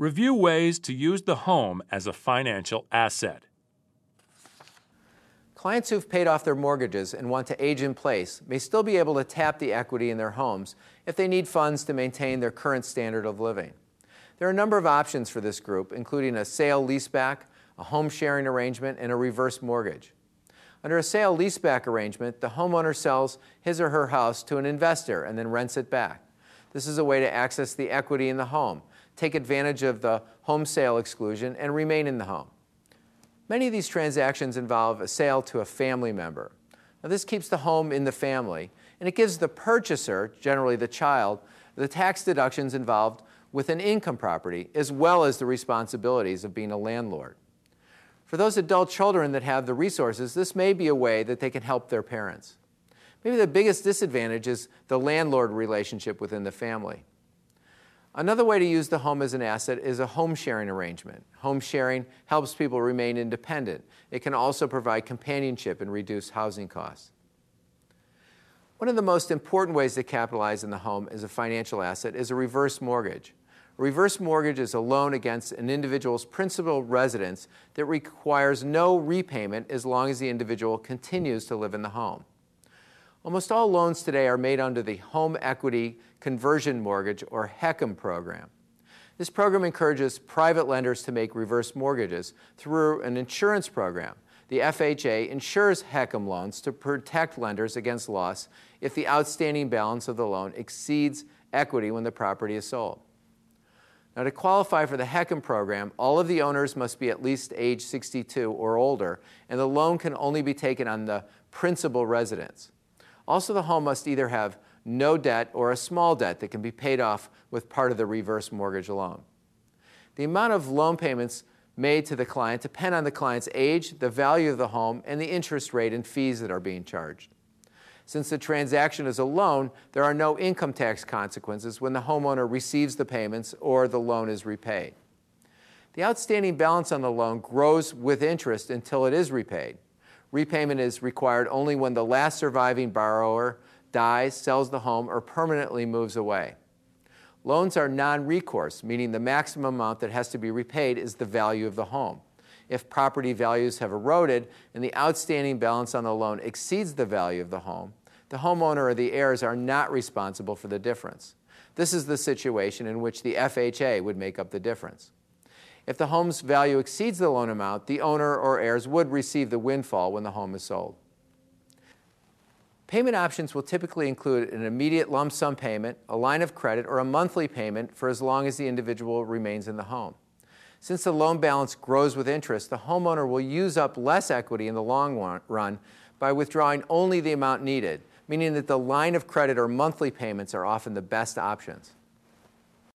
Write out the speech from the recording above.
Review ways to use the home as a financial asset. Clients who've paid off their mortgages and want to age in place may still be able to tap the equity in their homes if they need funds to maintain their current standard of living. There are a number of options for this group, including a sale leaseback, a home sharing arrangement, and a reverse mortgage. Under a sale leaseback arrangement, the homeowner sells his or her house to an investor and then rents it back. This is a way to access the equity in the home, take advantage of the home sale exclusion, and remain in the home. Many of these transactions involve a sale to a family member. Now, this keeps the home in the family, and it gives the purchaser, generally the child, the tax deductions involved with an income property, as well as the responsibilities of being a landlord. For those adult children that have the resources, this may be a way that they can help their parents. Maybe the biggest disadvantage is the landlord relationship within the family. Another way to use the home as an asset is a home sharing arrangement. Home sharing helps people remain independent. It can also provide companionship and reduce housing costs. One of the most important ways to capitalize in the home as a financial asset is a reverse mortgage. A reverse mortgage is a loan against an individual's principal residence that requires no repayment as long as the individual continues to live in the home. Almost all loans today are made under the Home Equity Conversion Mortgage or HECM program. This program encourages private lenders to make reverse mortgages through an insurance program. The FHA insures HECM loans to protect lenders against loss if the outstanding balance of the loan exceeds equity when the property is sold. Now, to qualify for the HECM program, all of the owners must be at least age 62 or older, and the loan can only be taken on the principal residence. Also, the home must either have no debt or a small debt that can be paid off with part of the reverse mortgage loan. The amount of loan payments made to the client depend on the client's age, the value of the home, and the interest rate and fees that are being charged. Since the transaction is a loan, there are no income tax consequences when the homeowner receives the payments or the loan is repaid. The outstanding balance on the loan grows with interest until it is repaid. Repayment is required only when the last surviving borrower dies, sells the home, or permanently moves away. Loans are non recourse, meaning the maximum amount that has to be repaid is the value of the home. If property values have eroded and the outstanding balance on the loan exceeds the value of the home, the homeowner or the heirs are not responsible for the difference. This is the situation in which the FHA would make up the difference. If the home's value exceeds the loan amount, the owner or heirs would receive the windfall when the home is sold. Payment options will typically include an immediate lump sum payment, a line of credit, or a monthly payment for as long as the individual remains in the home. Since the loan balance grows with interest, the homeowner will use up less equity in the long run by withdrawing only the amount needed, meaning that the line of credit or monthly payments are often the best options.